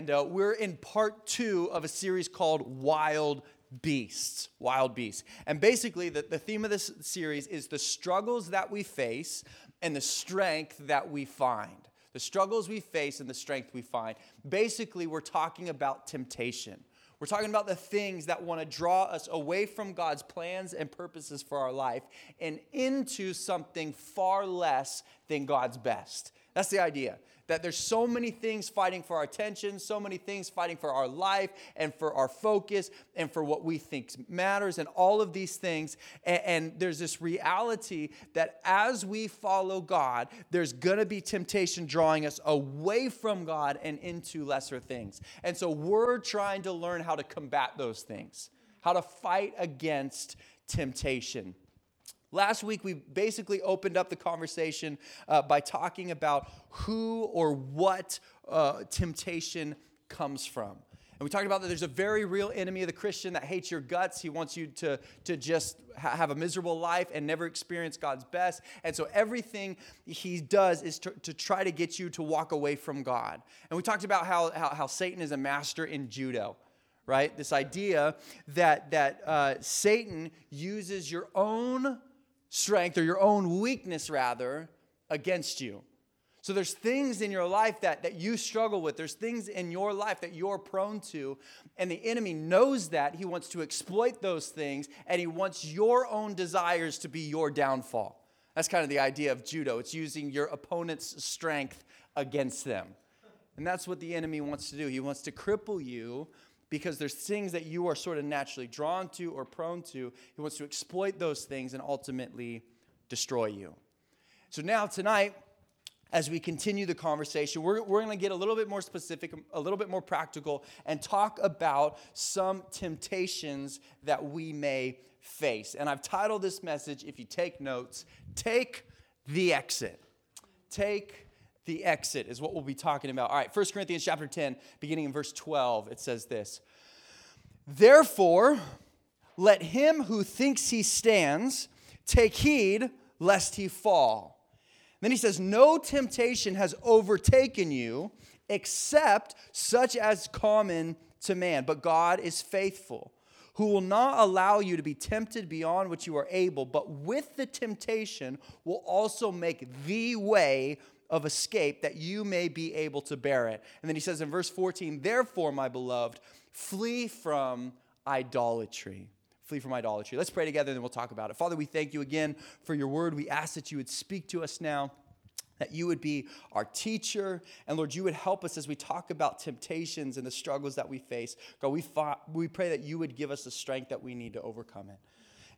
and uh, we're in part two of a series called Wild Beasts. Wild Beasts. And basically, the, the theme of this series is the struggles that we face and the strength that we find. The struggles we face and the strength we find. Basically, we're talking about temptation. We're talking about the things that want to draw us away from God's plans and purposes for our life and into something far less than God's best. That's the idea that there's so many things fighting for our attention, so many things fighting for our life and for our focus and for what we think matters, and all of these things. And, and there's this reality that as we follow God, there's gonna be temptation drawing us away from God and into lesser things. And so we're trying to learn how to combat those things, how to fight against temptation. Last week, we basically opened up the conversation uh, by talking about who or what uh, temptation comes from. And we talked about that there's a very real enemy of the Christian that hates your guts. He wants you to, to just ha- have a miserable life and never experience God's best. And so everything he does is to, to try to get you to walk away from God. And we talked about how, how, how Satan is a master in judo right? This idea that that uh, Satan uses your own strength or your own weakness rather against you. So there's things in your life that, that you struggle with. There's things in your life that you're prone to. And the enemy knows that. He wants to exploit those things and he wants your own desires to be your downfall. That's kind of the idea of judo. It's using your opponent's strength against them. And that's what the enemy wants to do. He wants to cripple you because there's things that you are sort of naturally drawn to or prone to. He wants to exploit those things and ultimately destroy you. So now, tonight, as we continue the conversation, we're, we're going to get a little bit more specific, a little bit more practical, and talk about some temptations that we may face. And I've titled this message, if you take notes, Take the Exit. Take the exit is what we'll be talking about. All right, 1 Corinthians chapter 10, beginning in verse 12, it says this Therefore, let him who thinks he stands take heed lest he fall. Then he says, No temptation has overtaken you except such as common to man, but God is faithful, who will not allow you to be tempted beyond what you are able, but with the temptation will also make the way of escape that you may be able to bear it. And then he says in verse 14, Therefore, my beloved, flee from idolatry. Flee from idolatry. Let's pray together and then we'll talk about it. Father, we thank you again for your word. We ask that you would speak to us now that you would be our teacher. And Lord, you would help us as we talk about temptations and the struggles that we face. God, we, fought, we pray that you would give us the strength that we need to overcome it.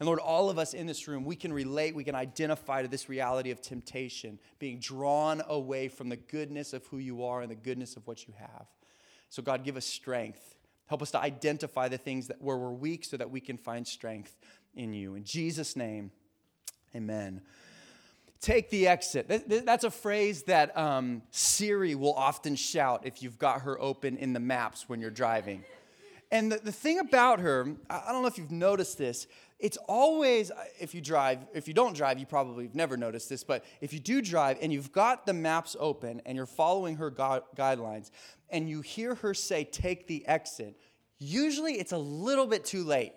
And Lord, all of us in this room, we can relate, we can identify to this reality of temptation, being drawn away from the goodness of who you are and the goodness of what you have. So, God, give us strength. Help us to identify the things that where we're weak so that we can find strength in you. In Jesus' name, amen. Take the exit. That's a phrase that um, Siri will often shout if you've got her open in the maps when you're driving. And the, the thing about her, I don't know if you've noticed this, it's always, if you drive, if you don't drive, you probably have never noticed this, but if you do drive and you've got the maps open and you're following her gu- guidelines and you hear her say, take the exit, usually it's a little bit too late.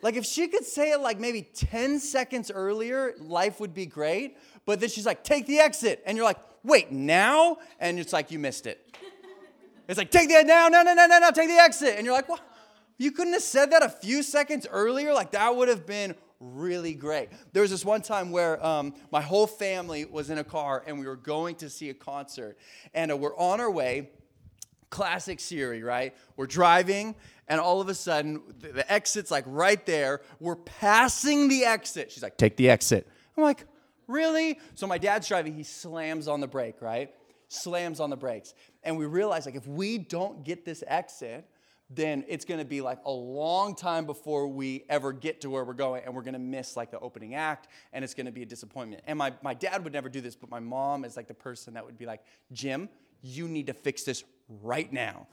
Like if she could say it like maybe 10 seconds earlier, life would be great. But then she's like, take the exit. And you're like, wait, now? And it's like, you missed it. It's like, take the, now, no, no, no, no, no, take the exit. And you're like, what? You couldn't have said that a few seconds earlier? Like, that would have been really great. There was this one time where um, my whole family was in a car and we were going to see a concert. And uh, we're on our way. Classic Siri, right? We're driving, and all of a sudden, the, the exit's like right there. We're passing the exit. She's like, take the exit. I'm like, really? So my dad's driving, he slams on the brake, right? Slams on the brakes. And we realize, like, if we don't get this exit, then it's going to be like a long time before we ever get to where we're going and we're going to miss like the opening act and it's going to be a disappointment. And my, my dad would never do this but my mom is like the person that would be like jim you need to fix this right now.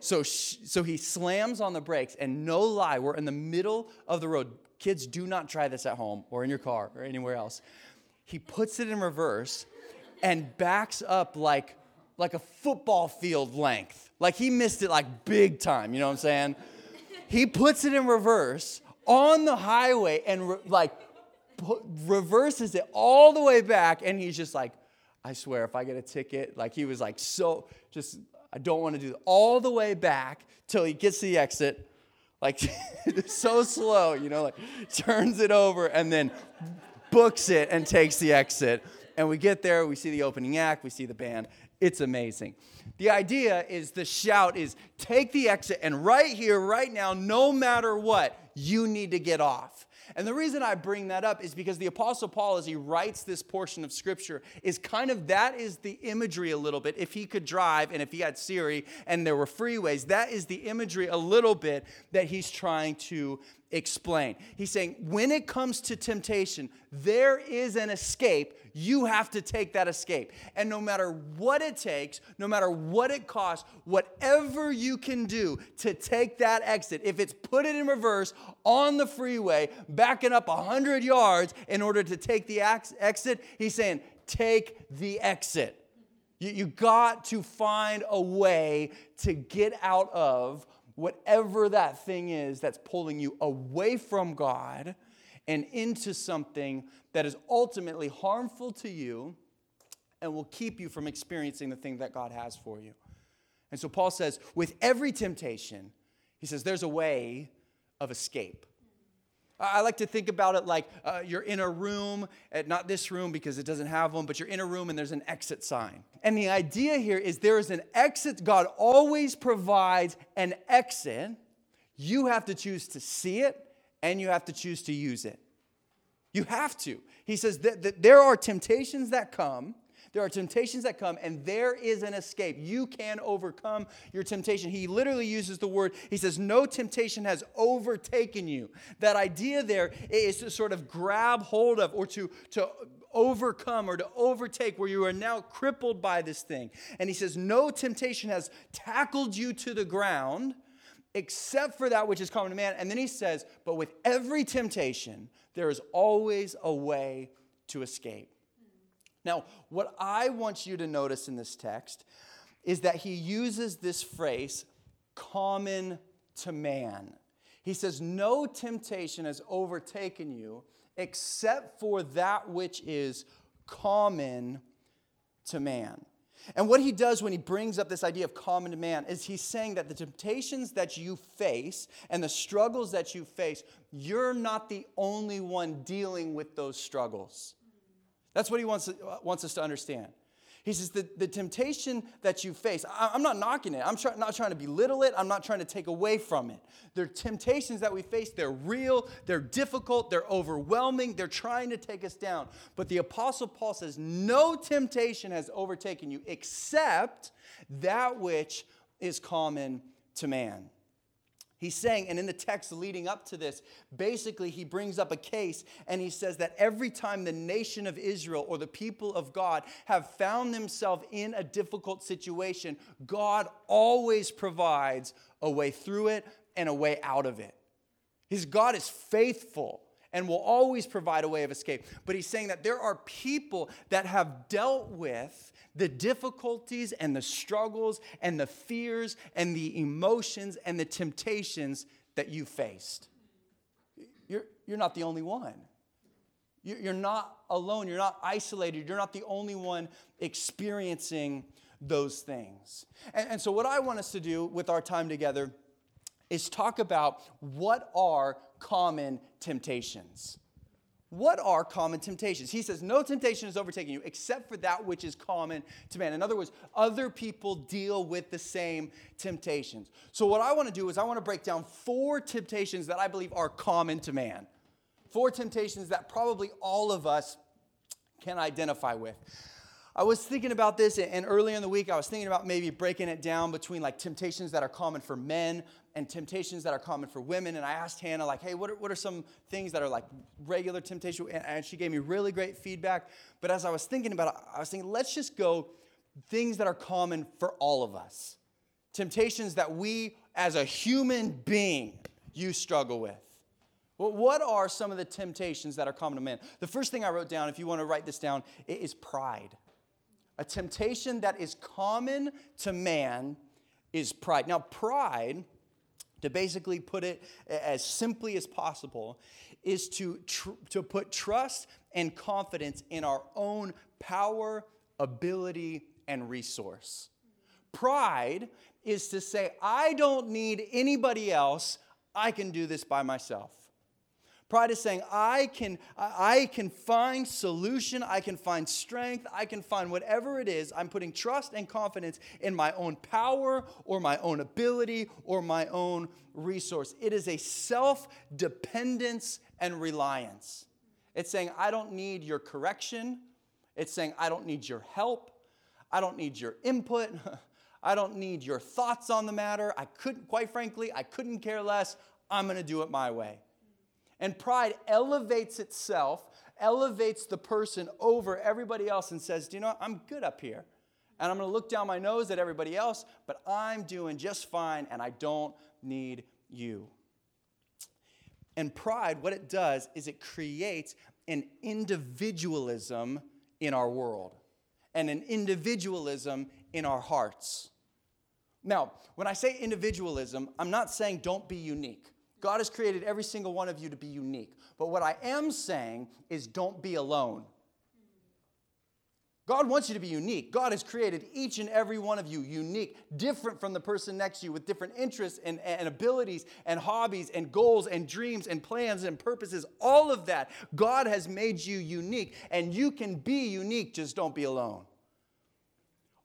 So so he slams on the brakes and no lie we're in the middle of the road. Kids do not try this at home or in your car or anywhere else. He puts it in reverse and backs up like like a football field length. Like he missed it like big time, you know what I'm saying? he puts it in reverse on the highway and re- like pu- reverses it all the way back and he's just like I swear if I get a ticket, like he was like so just I don't want to do it all the way back till he gets to the exit like so slow, you know, like turns it over and then books it and takes the exit. And we get there, we see the opening act, we see the band. It's amazing. The idea is the shout is take the exit, and right here, right now, no matter what, you need to get off. And the reason I bring that up is because the Apostle Paul, as he writes this portion of Scripture, is kind of that is the imagery a little bit. If he could drive and if he had Siri and there were freeways, that is the imagery a little bit that he's trying to explain. He's saying, when it comes to temptation, there is an escape. You have to take that escape. And no matter what it takes, no matter what it costs, whatever you can do to take that exit, if it's put it in reverse on the freeway, backing up 100 yards in order to take the exit, he's saying, take the exit. You, you got to find a way to get out of whatever that thing is that's pulling you away from God and into something that is ultimately harmful to you and will keep you from experiencing the thing that God has for you. And so Paul says, with every temptation, he says, there's a way of escape. I like to think about it like uh, you're in a room, at, not this room because it doesn't have one, but you're in a room and there's an exit sign. And the idea here is there is an exit. God always provides an exit. You have to choose to see it and you have to choose to use it. You have to. He says that, that there are temptations that come there are temptations that come, and there is an escape. You can overcome your temptation. He literally uses the word, he says, No temptation has overtaken you. That idea there is to sort of grab hold of or to, to overcome or to overtake where you are now crippled by this thing. And he says, No temptation has tackled you to the ground except for that which is common to man. And then he says, But with every temptation, there is always a way to escape. Now, what I want you to notice in this text is that he uses this phrase, common to man. He says, No temptation has overtaken you except for that which is common to man. And what he does when he brings up this idea of common to man is he's saying that the temptations that you face and the struggles that you face, you're not the only one dealing with those struggles. That's what he wants, uh, wants us to understand. He says, the, the temptation that you face, I, am not knocking it. I'm try, not trying to belittle it. I'm not trying to take away from it. The temptations that we face, they're real, they're difficult, they're overwhelming, they're trying to take us down. But the Apostle Paul says, no temptation has overtaken you except that which is common to man. He's saying, and in the text leading up to this, basically he brings up a case and he says that every time the nation of Israel or the people of God have found themselves in a difficult situation, God always provides a way through it and a way out of it. His God is faithful and will always provide a way of escape. But he's saying that there are people that have dealt with the difficulties and the struggles and the fears and the emotions and the temptations that you faced. You're, you're not the only one. You're not alone. You're not isolated. You're not the only one experiencing those things. And, and so, what I want us to do with our time together is talk about what are common temptations. What are common temptations? He says, No temptation is overtaking you except for that which is common to man. In other words, other people deal with the same temptations. So, what I want to do is, I want to break down four temptations that I believe are common to man. Four temptations that probably all of us can identify with. I was thinking about this, and earlier in the week, I was thinking about maybe breaking it down between like temptations that are common for men and temptations that are common for women. And I asked Hannah, like, hey, what are, what are some things that are like regular temptation? And she gave me really great feedback. But as I was thinking about it, I was thinking, let's just go things that are common for all of us. Temptations that we, as a human being, you struggle with. Well, what are some of the temptations that are common to men? The first thing I wrote down, if you want to write this down, is pride. A temptation that is common to man is pride. Now, pride, to basically put it as simply as possible, is to, tr- to put trust and confidence in our own power, ability, and resource. Pride is to say, I don't need anybody else, I can do this by myself. Pride is saying, I can, I can find solution, I can find strength, I can find whatever it is. I'm putting trust and confidence in my own power or my own ability or my own resource. It is a self dependence and reliance. It's saying, I don't need your correction. It's saying, I don't need your help. I don't need your input. I don't need your thoughts on the matter. I couldn't, quite frankly, I couldn't care less. I'm going to do it my way. And pride elevates itself, elevates the person over everybody else and says, Do you know what? I'm good up here. And I'm going to look down my nose at everybody else, but I'm doing just fine and I don't need you. And pride, what it does is it creates an individualism in our world and an individualism in our hearts. Now, when I say individualism, I'm not saying don't be unique. God has created every single one of you to be unique. But what I am saying is don't be alone. God wants you to be unique. God has created each and every one of you unique, different from the person next to you, with different interests and, and abilities and hobbies and goals and dreams and plans and purposes. All of that. God has made you unique, and you can be unique, just don't be alone.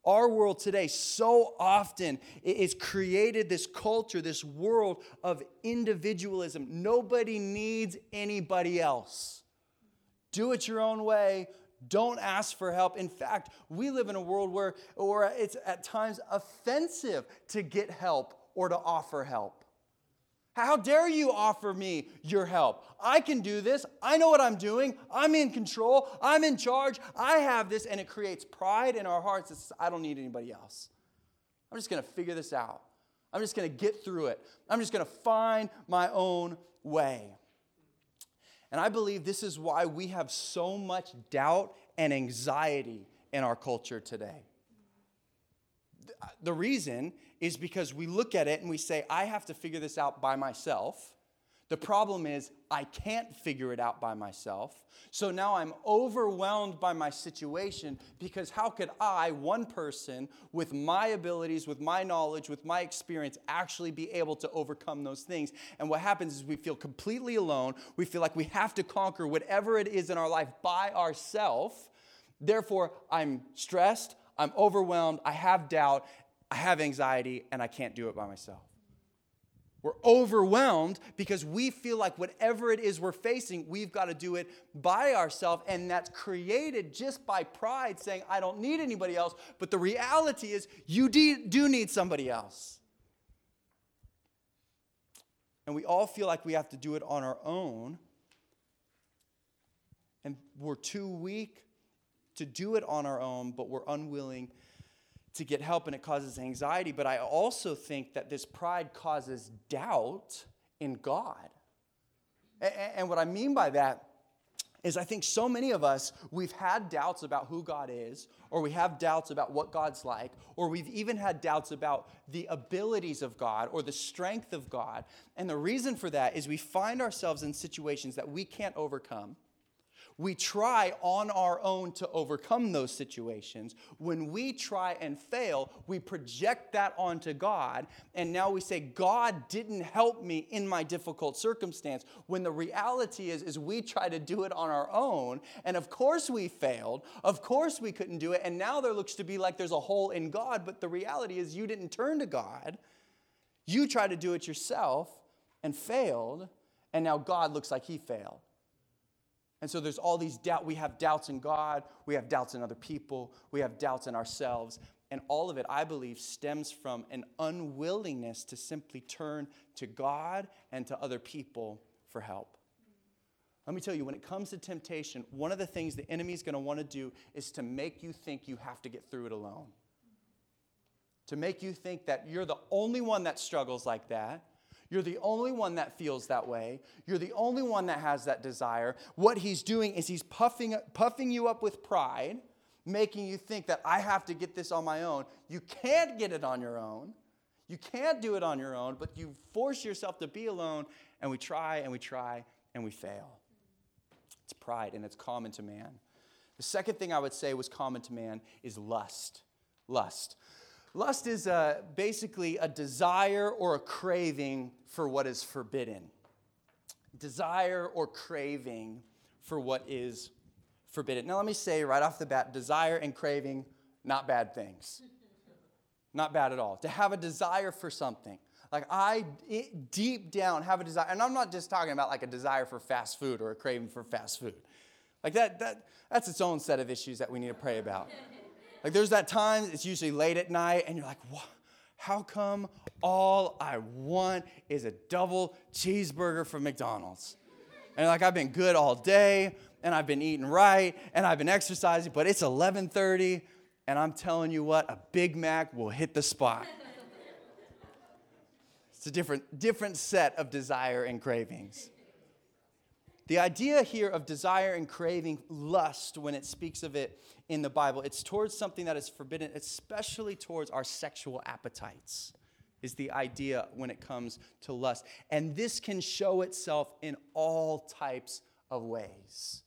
Our world today so often is created this culture, this world of individualism. Nobody needs anybody else. Do it your own way. Don't ask for help. In fact, we live in a world where, where it's at times offensive to get help or to offer help. How dare you offer me your help? I can do this. I know what I'm doing. I'm in control. I'm in charge. I have this. And it creates pride in our hearts says, I don't need anybody else. I'm just going to figure this out. I'm just going to get through it. I'm just going to find my own way. And I believe this is why we have so much doubt and anxiety in our culture today. The reason is because we look at it and we say, I have to figure this out by myself. The problem is, I can't figure it out by myself. So now I'm overwhelmed by my situation because how could I, one person, with my abilities, with my knowledge, with my experience, actually be able to overcome those things? And what happens is we feel completely alone. We feel like we have to conquer whatever it is in our life by ourselves. Therefore, I'm stressed, I'm overwhelmed, I have doubt, I have anxiety, and I can't do it by myself. We're overwhelmed because we feel like whatever it is we're facing, we've got to do it by ourselves. And that's created just by pride, saying, I don't need anybody else. But the reality is, you do need somebody else. And we all feel like we have to do it on our own. And we're too weak to do it on our own, but we're unwilling to get help and it causes anxiety. But I also think that this pride causes doubt in God. And what I mean by that is I think so many of us, we've had doubts about who God is, or we have doubts about what God's like, or we've even had doubts about the abilities of God or the strength of God. And the reason for that is we find ourselves in situations that we can't overcome we try on our own to overcome those situations. When we try and fail, we project that onto God. And now we say, God didn't help me in my difficult circumstance. When the reality is, is we try to do it on our own. And of course we failed. Of course we couldn't do it. And now there looks to be like there's a hole in God. But the reality is you didn't turn to God. You tried to do it yourself and failed. And now God looks like he failed. And so there's all these doubt. We have doubts in God, we have doubts in other people, we have doubts in ourselves. And all of it, I believe, stems from an unwillingness to simply turn to God and to other people for help. Let me tell you, when it comes to temptation, one of the things the enemy is going to want to do is to make you think you have to get through it alone. To make you think that you're the only one that struggles like that, you're the only one that feels that way. You're the only one that has that desire. What he's doing is he's puffing, puffing you up with pride making you think that I have to get this on my own. You can't get it on your own. You can't do it on your own, but you force yourself to be alone, and we try and we try and we fail. It's pride, and it's common to man. The second thing I would say was common to man is lust. Lust. Lust is uh, basically a desire or a craving for what is forbidden. Desire or craving for what is forbidden. Now, let me say right off the bat desire and craving, not bad things. Not bad at all. To have a desire for something. Like, I deep down have a desire, and I'm not just talking about like a desire for fast food or a craving for fast food. Like, that, that, that's its own set of issues that we need to pray about. Like there's that time, it's usually late at night, and you're like, what? How come all I want is a double cheeseburger from McDonald's? And like I've been good all day, and I've been eating right, and I've been exercising, but it's 11:30, and I'm telling you what, a Big Mac will hit the spot. It's a different, different set of desire and cravings. The idea here of desire and craving lust, when it speaks of it in the Bible, it's towards something that is forbidden, especially towards our sexual appetites, is the idea when it comes to lust. And this can show itself in all types of ways.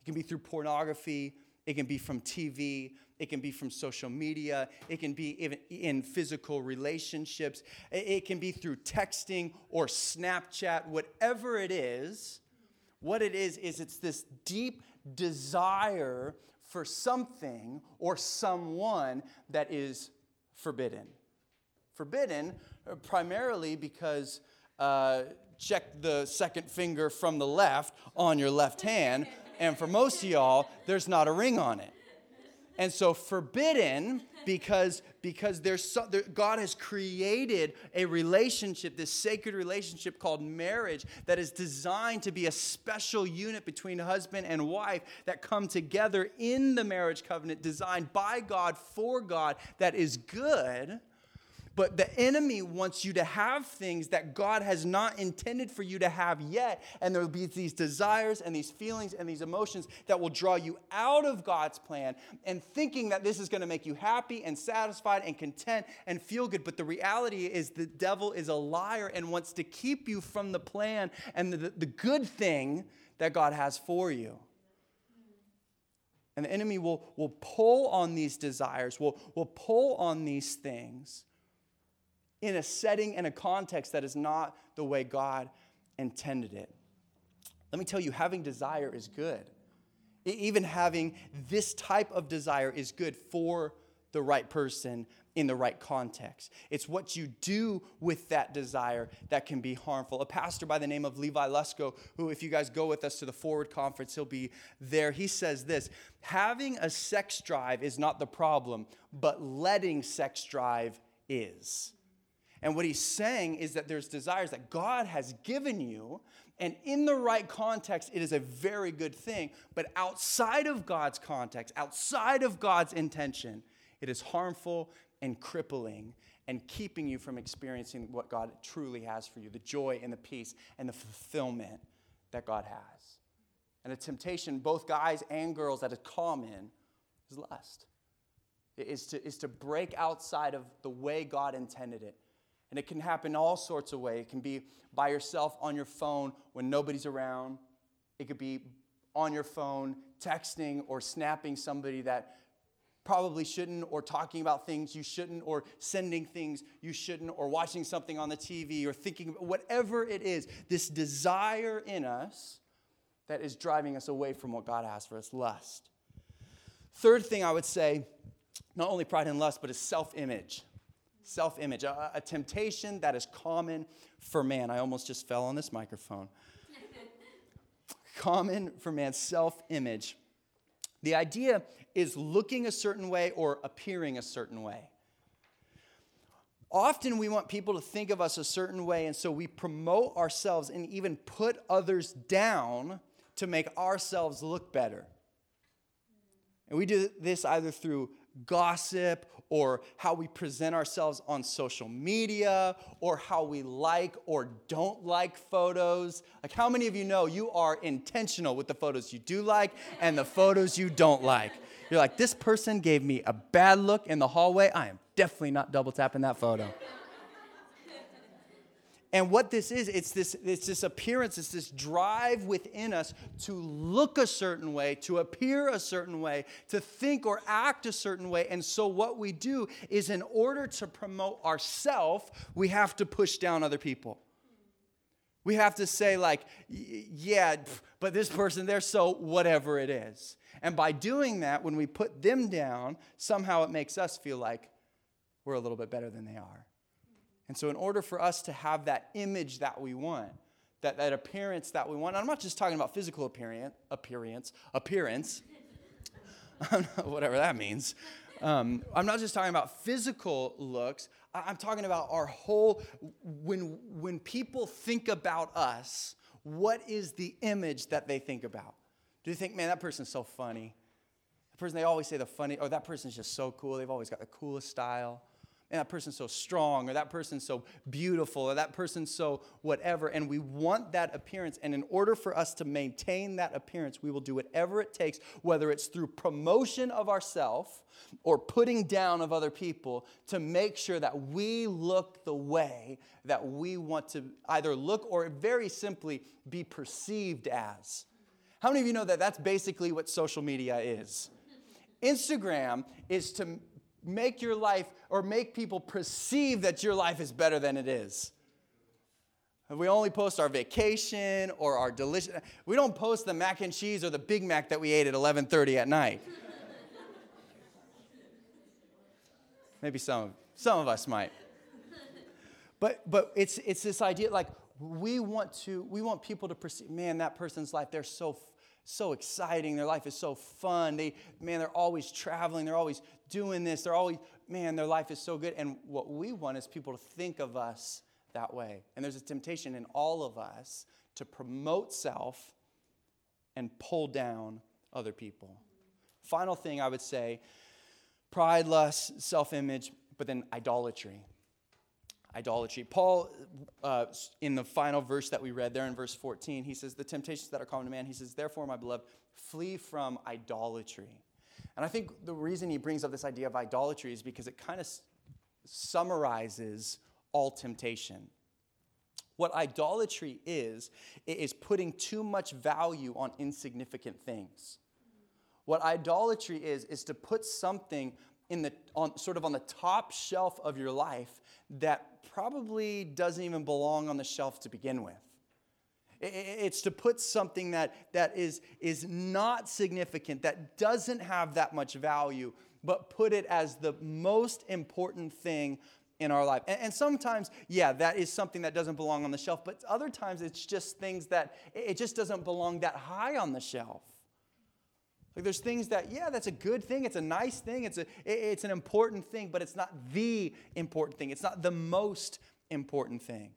It can be through pornography, it can be from TV, it can be from social media. It can be even in physical relationships. It can be through texting or Snapchat, whatever it is. What it is, is it's this deep desire for something or someone that is forbidden. Forbidden uh, primarily because uh, check the second finger from the left on your left hand, and for most of y'all, there's not a ring on it. And so forbidden because because there's so, there, God has created a relationship, this sacred relationship called marriage that is designed to be a special unit between husband and wife that come together in the marriage covenant designed by God for God that is good but the enemy wants you to have things that God has not intended for you to have yet. And there will be these desires and these feelings and these emotions that will draw you out of God's plan and thinking that this is going to make you happy and satisfied and content and feel good. But the reality is the devil is a liar and wants to keep you from the plan and the, the good thing that God has for you. And the enemy will, will pull on these desires, will, will pull on these things in a setting and a context that is not the way God intended it. Let me tell you, having desire is good. Even having this type of desire is good for the right person in the right context. It's what you do with that desire that can be harmful. A pastor by the name of Levi Lusko, who, if you guys go with us to the Forward Conference, he'll be there. He says this Having a sex drive is not the problem, but letting sex drive is. And what he's saying is that there's desires that God has given you, and in the right context, it is a very good thing. But outside of God's context, outside of God's intention, it is harmful and crippling and keeping you from experiencing what God truly has for you the joy and the peace and the fulfillment that God has. And a temptation, both guys and girls, that is common is lust. It is to, is to break outside of the way God intended it and it can happen all sorts of ways. It can be by yourself on your phone when nobody's around. It could be on your phone texting or snapping somebody that probably shouldn't, or talking about things you shouldn't, or sending things you shouldn't, or watching something on the TV, or thinking, whatever it is, this desire in us that is driving us away from what God has for us lust. Third thing I would say, not only pride and lust, but is self image self image, a, a, temptation that is common for man. I almost just fell on this microphone. common for man, self image. The idea is looking a certain way or appearing a certain way. Often we want people to think of us a certain way, and so we promote ourselves and even put others down to make ourselves look better. And we do this either through gossip or how we present ourselves on social media or how we like or don't like photos. Like, how many of you know you are intentional with the photos you do like and the photos you don't like? You're like, this person gave me a bad look in the hallway. I am definitely not double tapping that photo. And what this is, it's this, it's this appearance, it's this drive within us to look a certain way, to appear a certain way, to think or act a certain way. And so, what we do is, in order to promote ourselves, we have to push down other people. We have to say, like, yeah, but this person, they're so whatever it is. And by doing that, when we put them down, somehow it makes us feel like we're a little bit better than they are. And so, in order for us to have that image that we want, that, that appearance that we want, I'm not just talking about physical appearance, appearance, appearance, whatever that means. Um, I'm not just talking about physical looks. I'm talking about our whole. When when people think about us, what is the image that they think about? Do you think, man, that person's so funny? The person they always say the funny, or that person's just so cool. They've always got the coolest style and that person's so strong, or that person's so beautiful, or that person's so whatever. And we want that appearance. And in order for us to maintain that appearance, we will do whatever it takes, whether it's through promotion of ourselves or putting down of other people, to make sure that we look the way that we want to either look or very simply be perceived as. How many of you know that that's basically what social media is? Instagram is to make your life or make people perceive that your life is better than it is. We only post our vacation or our delicious. We don't post the mac and cheese or the Big Mac that we ate at 11:30 at night. Maybe some, some of us might. But, but it's, it's this idea like we want to we want people to perceive man that person's life they're so so exciting. Their life is so fun. They, man, they're always traveling. They're always doing this. They're always, man, their life is so good. And what we want is people to think of us that way. And there's a temptation in all of us to promote self and pull down other people. Final thing I would say pride, lust, self image, but then idolatry idolatry. Paul, uh, in the final verse that we read there in verse 14, he says, The temptations that are common to man, he says, Therefore, my beloved, flee from idolatry. And I think the reason he brings up this idea of idolatry is because it kind of summarizes all temptation. What idolatry is, is putting too much value on insignificant things. What idolatry is, is to put something in the, on, sort of on the top shelf of your life that probably doesn't even belong on the shelf to begin with. It's to put something that, that is, is not significant, that doesn't have that much value, but put it as the most important thing in our life. And, and, sometimes, yeah, that is something that doesn't belong on the shelf, but other times it's just things that it just doesn't belong that high on the shelf. Like there's things that, yeah, that's a good thing. It's a nice thing. It's, a, it's an important thing, but it's not the important thing. It's not the most important thing.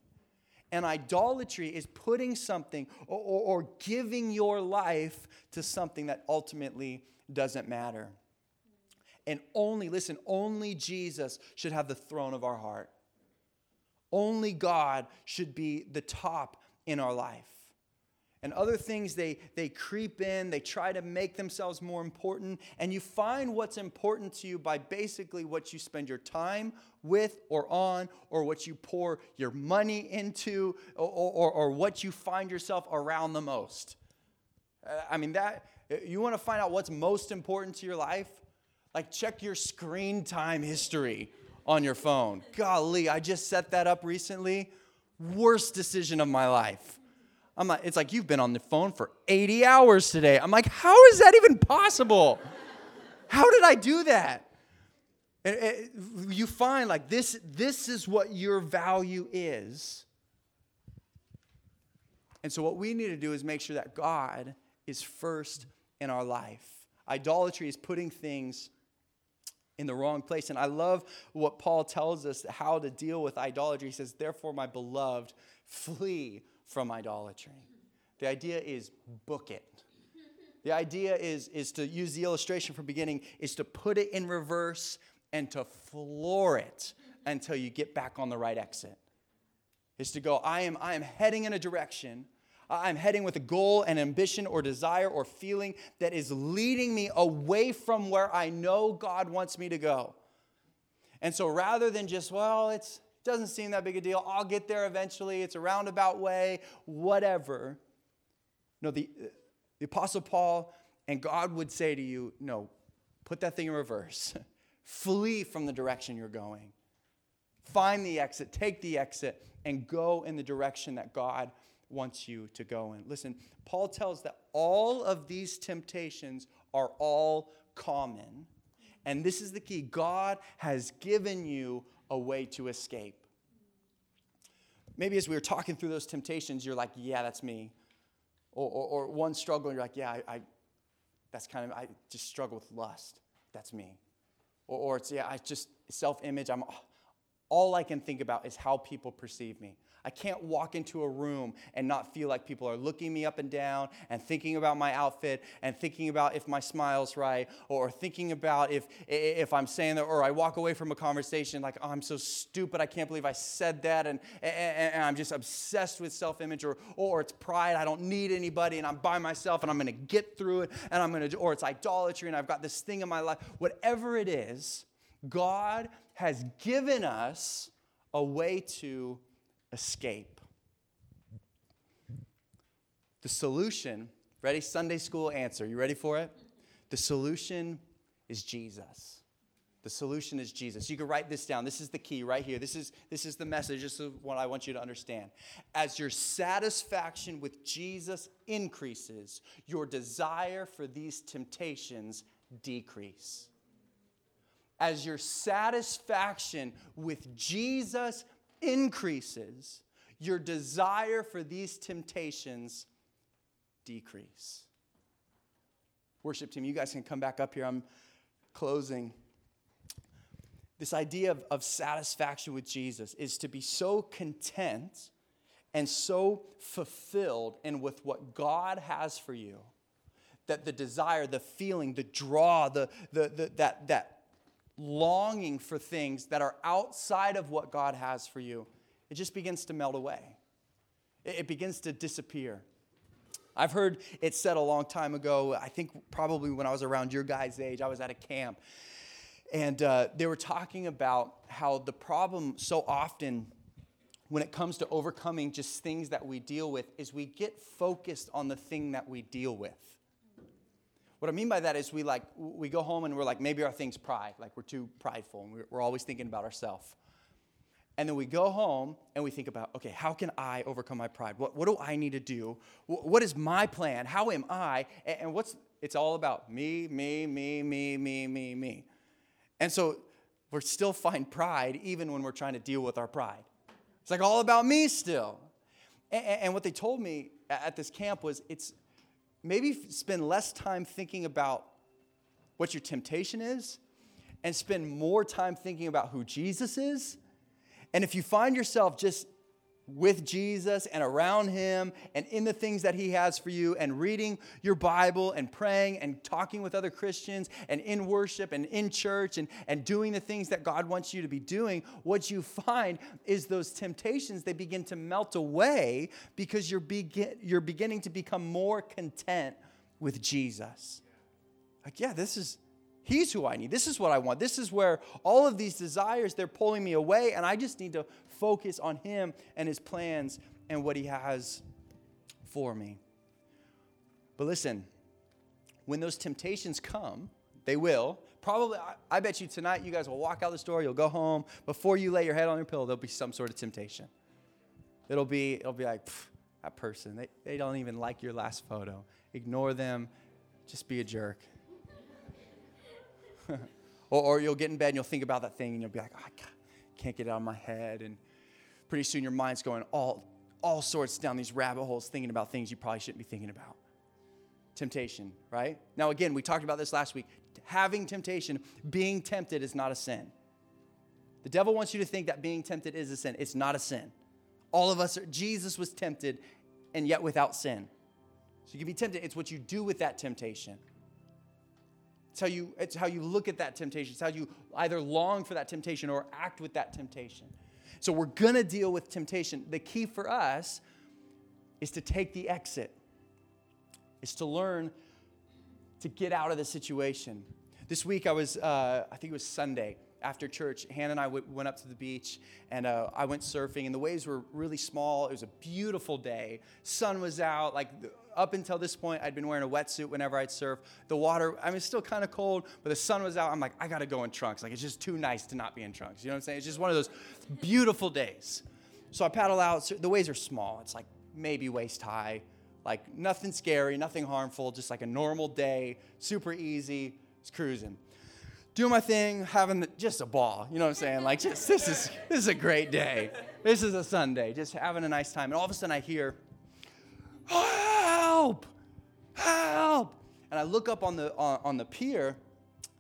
And idolatry is putting something or, or, or giving your life to something that ultimately doesn't matter. And only, listen, only Jesus should have the throne of our heart. Only God should be the top in our life and other things they, they creep in they try to make themselves more important and you find what's important to you by basically what you spend your time with or on or what you pour your money into or, or, or what you find yourself around the most. Uh, i mean that you want to find out what's most important to your life? Like check your screen time history on your phone. Golly i just set that up recently. Worst decision of my life I'm like, it's like you've been on the phone for 80 hours today. I'm like, how is that even possible? How did I do that? And, and you find like this, this is what your value is. And so, what we need to do is make sure that God is first in our life. Idolatry is putting things in the wrong place. And I love what Paul tells us how to deal with idolatry. He says, Therefore, my beloved, flee from idolatry. The idea is book it. The idea is, is to use the illustration from beginning, is to put it in reverse and to floor it until you get back on the right exit. Is to go, I am, I am heading in a direction. I'm heading with a goal, an ambition, or desire, or feeling that is leading me away from where I know God wants me to go. And so rather than just, well, it doesn't seem that big a deal, I'll get there eventually, it's a roundabout way, whatever. No, the, the Apostle Paul and God would say to you, no, put that thing in reverse. Flee from the direction you're going. Find the exit, take the exit, and go in the direction that God wants you to go in. Listen, Paul tells that all of these temptations are all common. And this is the key God has given you a way to escape. Maybe as we were talking through those temptations, you're like, yeah, that's me. Or, or, or one struggle, you're like, yeah, I, I, that's kind of, I just struggle with lust. That's me. Or, or it's, yeah, I just, self image, I'm, all I can think about is how people perceive me. I can't walk into a room and not feel like people are looking me up and down and thinking about my outfit and thinking about if my smile's right or thinking about if, if I'm saying that, or I walk away from a conversation like, oh, I'm so stupid, I can't believe I said that, and, and, and I'm just obsessed with self image, or, or it's pride, I don't need anybody, and I'm by myself and I'm gonna get through it, and I'm gonna, or it's idolatry, and I've got this thing in my life. Whatever it is, God has given us a way to escape. The solution, ready? Sunday school answer. You ready for it? The solution is Jesus. The solution is Jesus. You can write this down. This is the key right here. This is, this is the message. This is what I want you to understand. As your satisfaction with Jesus increases, your desire for these temptations decrease. As your satisfaction with Jesus increases, your desire for these temptations decrease. Worship team, you guys can come back up here. I'm closing. This idea of, of satisfaction with Jesus is to be so content and so fulfilled and with what God has for you that the desire, the feeling, the draw, the, the, the, that, that longing for things that are outside of what God has for you, it just begins to melt away. It, begins to disappear. I've heard it said a long time ago, I think probably when I was around your guys' age, I was at a camp. And uh, they were talking about how the problem so often when it comes to overcoming just things that we deal with is we get focused on the thing that we deal with. What I mean by that is we like we go home and we're like maybe our thing's pride, like we're too prideful and we're, we're always thinking about ourselves. And then we go home and we think about, okay, how can I overcome my pride? What, what do I need to do? What, what is my plan? How am I? And, and what's it's all about me, me, me, me, me, me, me. And so we're still find pride even when we're trying to deal with our pride. It's like all about me still. And, and what they told me at this camp was it's maybe spend less time thinking about what your temptation is and spend more time thinking about who Jesus is. And if you find yourself just with Jesus and around Him and in the things that He has for you, and reading your Bible and praying and talking with other Christians and in worship and in church and, and doing the things that God wants you to be doing, what you find is those temptations, they begin to melt away because you're, begin, you're beginning to become more content with Jesus. Like, yeah, this is. He's who I need. This is what I want. This is where all of these desires, they're pulling me away, and I just need to focus on Him and His plans and what He has for me. But listen, when those temptations come, they will. Probably, I, bet you tonight you guys will walk out the door, you'll go home. Before you lay your head on your pillow, there'll be some sort of temptation. It'll be, it'll be like, that person, they, they don't even like your last photo. Ignore them, just be a jerk. or, or, you'll get in bed and you'll think about that thing and you'll be like, ah, oh, I can't get it out of my head. And pretty soon your mind's going all, all sorts down these rabbit holes thinking about things you probably shouldn't be thinking about. Temptation, right? Now, again, we talked about this last week. Having temptation, being tempted is not a sin. The devil wants you to think that being tempted is a sin. It's not a sin. All of us, are, Jesus was tempted and yet without sin. So you can be tempted. It's what you do with that temptation. It's how you, it's how you look at that temptation. It's how you either long for that temptation or act with that temptation. So we're going to deal with temptation. The key for us is to take the exit, is to learn to get out of the situation. This week I was, uh, I think it was Sunday after church, Hannah and I w- went up to the beach and uh, I went surfing, and the waves were really small. It was a beautiful day. Sun was out. Like up until this point, I'd been wearing a wetsuit whenever I'd surf. The water, I mean, it's still kind of cold, but the sun was out. I'm like, I got to go in trunks. Like, it's just too nice to not be in trunks. You know what I'm saying? It's just one of those beautiful days. So I paddle out. The waves are small. It's like maybe waist high. Like nothing scary, nothing harmful, just like a normal day, super easy. It's cruising doing my thing, having just a ball. You know what I'm saying? Like, just this is this is a great day. This is a Sunday, just having a nice time. And all of a sudden, I hear, "Help! Help!" And I look up on the on, on the pier,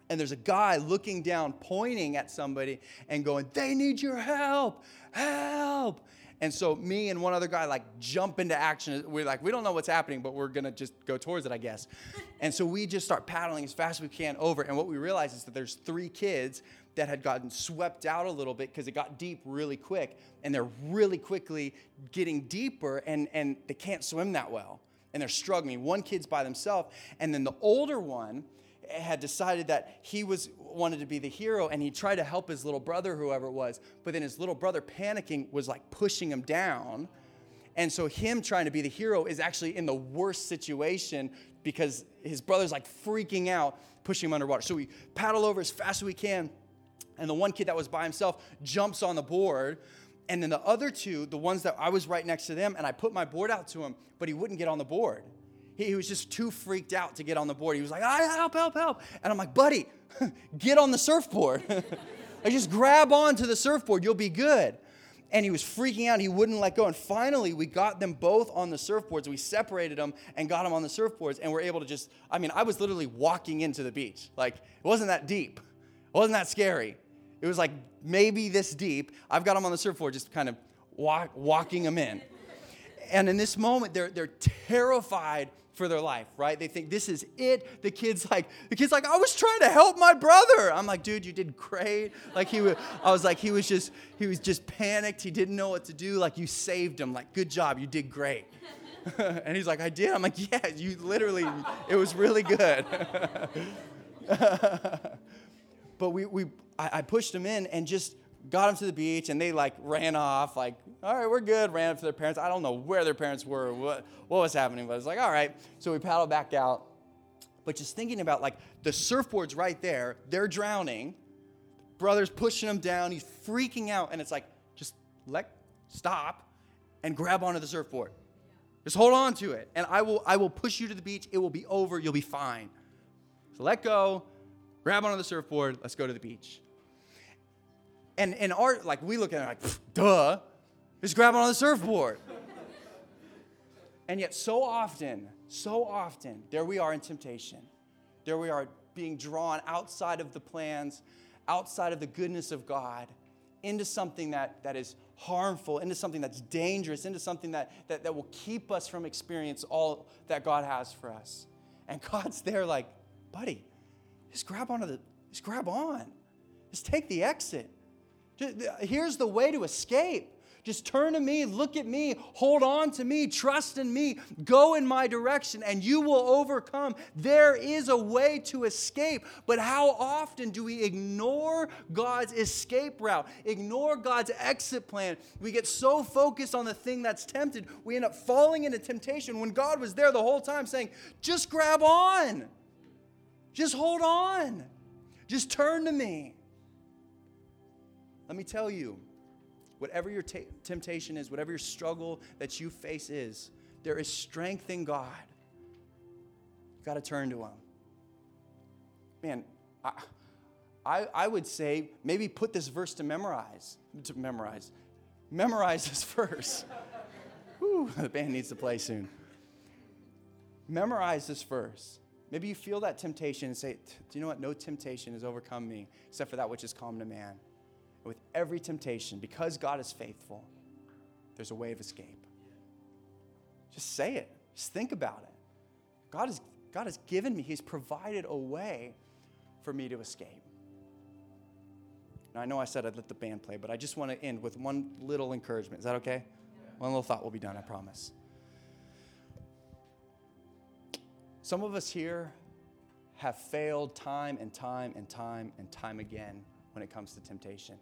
and there's a guy looking down, pointing at somebody, and going, "They need your help! Help!" And so me and one other guy like jump into action. We're like, we don't know what's happening, but we're gonna just go towards it, I guess. And so we just start paddling as fast as we can over. And what we realize is that there's three kids that had gotten swept out a little bit because it got deep really quick. And they're really quickly getting deeper and, and they can't swim that well. And they're struggling. One kid's by themselves. And then the older one had decided that he was wanted to be the hero and he tried to help his little brother whoever it was but then his little brother panicking was like pushing him down. And so him trying to be the hero is actually in the worst situation because his brother's like freaking out pushing him underwater. So we paddle over as fast as we can and the one kid that was by himself jumps on the board and then the other two the ones that i was right next to them and i put my board out to him but he wouldn't get on the board he, he was just too freaked out to get on the board. He was like, I help, help, help. And I'm like, buddy, get on the surfboard. like, just grab onto the surfboard. You'll be good. And he was freaking out. He wouldn't let go. And finally, we got them both on the surfboards. We separated them and got them on the surfboards. And we're able to just, I mean, I was literally walking into the beach. Like, it wasn't that deep, it wasn't that scary. It was like maybe this deep. I've got them on the surfboard, just kind of walk, walking them in. And in this moment, they're, they're terrified for their life, right? They think this is it. The kid's like, the kid's like, I was trying to help my brother. I'm like, dude, you did great. Like he was, I was like, he was just, he was just panicked. He didn't know what to do. Like you saved him. Like, good job. You did great. and he's like, I did. I'm like, yeah, you literally, it was really good. but we, we I, I pushed him in and just got them to the beach and they like ran off like all right we're good ran up to their parents. I don't know where their parents were what, what was happening but it's like all right. So we paddled back out but just thinking about like the surfboard's right there they're drowning brother's pushing him down he's freaking out and it's like just let stop and grab onto the surfboard. Just hold on to it and i will i will push you to the beach. It will be over. You'll be fine. So let go grab onto the surfboard let's go to the beach and in art, like we look at it like, duh, just grab on the surfboard. and yet, so often, so often, there we are in temptation. There we are being drawn outside of the plans, outside of the goodness of God, into something that, that is harmful, into something that's dangerous, into something that, that, that will keep us from experience all that God has for us. And God's there like, buddy, just grab onto the, just grab on. Just take the exit. Here's the way to escape. Just turn to me, look at me, hold on to me, trust in me, go in my direction, and you will overcome. There is a way to escape. But how often do we ignore God's escape route, ignore God's exit plan? We get so focused on the thing that's tempted, we end up falling into temptation when God was there the whole time saying, just grab on, just hold on, just turn to me. Let me tell you, whatever your t- temptation is, whatever your struggle that you face is, there is strength in God. You've got to turn to Him. Man, I, I, I would say maybe put this verse to memorize. To memorize. Memorize this verse. Whew, the band needs to play soon. Memorize this verse. Maybe you feel that temptation and say, Do you know what? No temptation has overcome me except for that which is common to man with every temptation, because God is faithful, there's a way of escape. Just say it. Just think about it. God has, God has given me, He's provided a way for me to escape. Now, I know I said I'd let the band play, but I just want to end with one little encouragement. Is that okay? One little thought will be done, I promise. Some of us here have failed time and time and time and time again when it comes to temptation.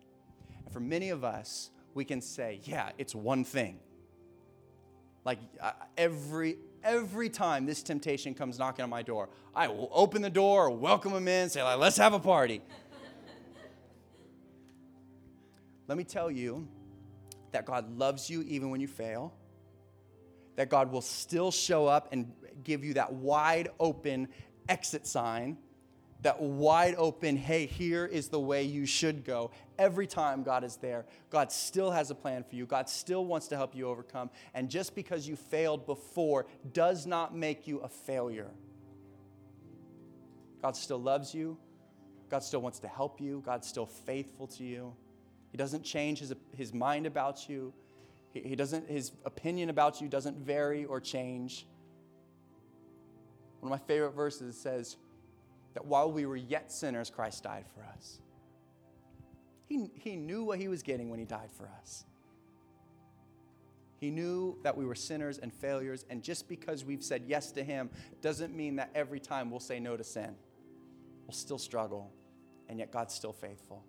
And for many of us, we can say, yeah, it's one thing. Like every every time this temptation comes knocking on my door, I will open the door, welcome them in, say, like, let's have a party. Let me tell you that God loves you even when you fail, that God will still show up and give you that wide open exit sign, that wide open, hey, here is the way you should go. Every time God is there, God still has a plan for you. God still wants to help you overcome. And just because you failed before does not make you a failure. God still loves you. God still wants to help you. God's still faithful to you. He doesn't change his, his mind about you. He, he doesn't, his opinion about you doesn't vary or change. One of my favorite verses says that while we were yet sinners, Christ died for us. He, he knew what he was getting when he died for us. He knew that we were sinners and failures, and just because we've said yes to him doesn't mean that every time we'll say no to sin. We'll still struggle, and yet God's still faithful.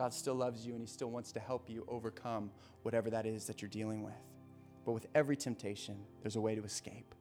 God still loves you and He still wants to help you overcome whatever that is that you're dealing with. But with every temptation, there's a way to escape.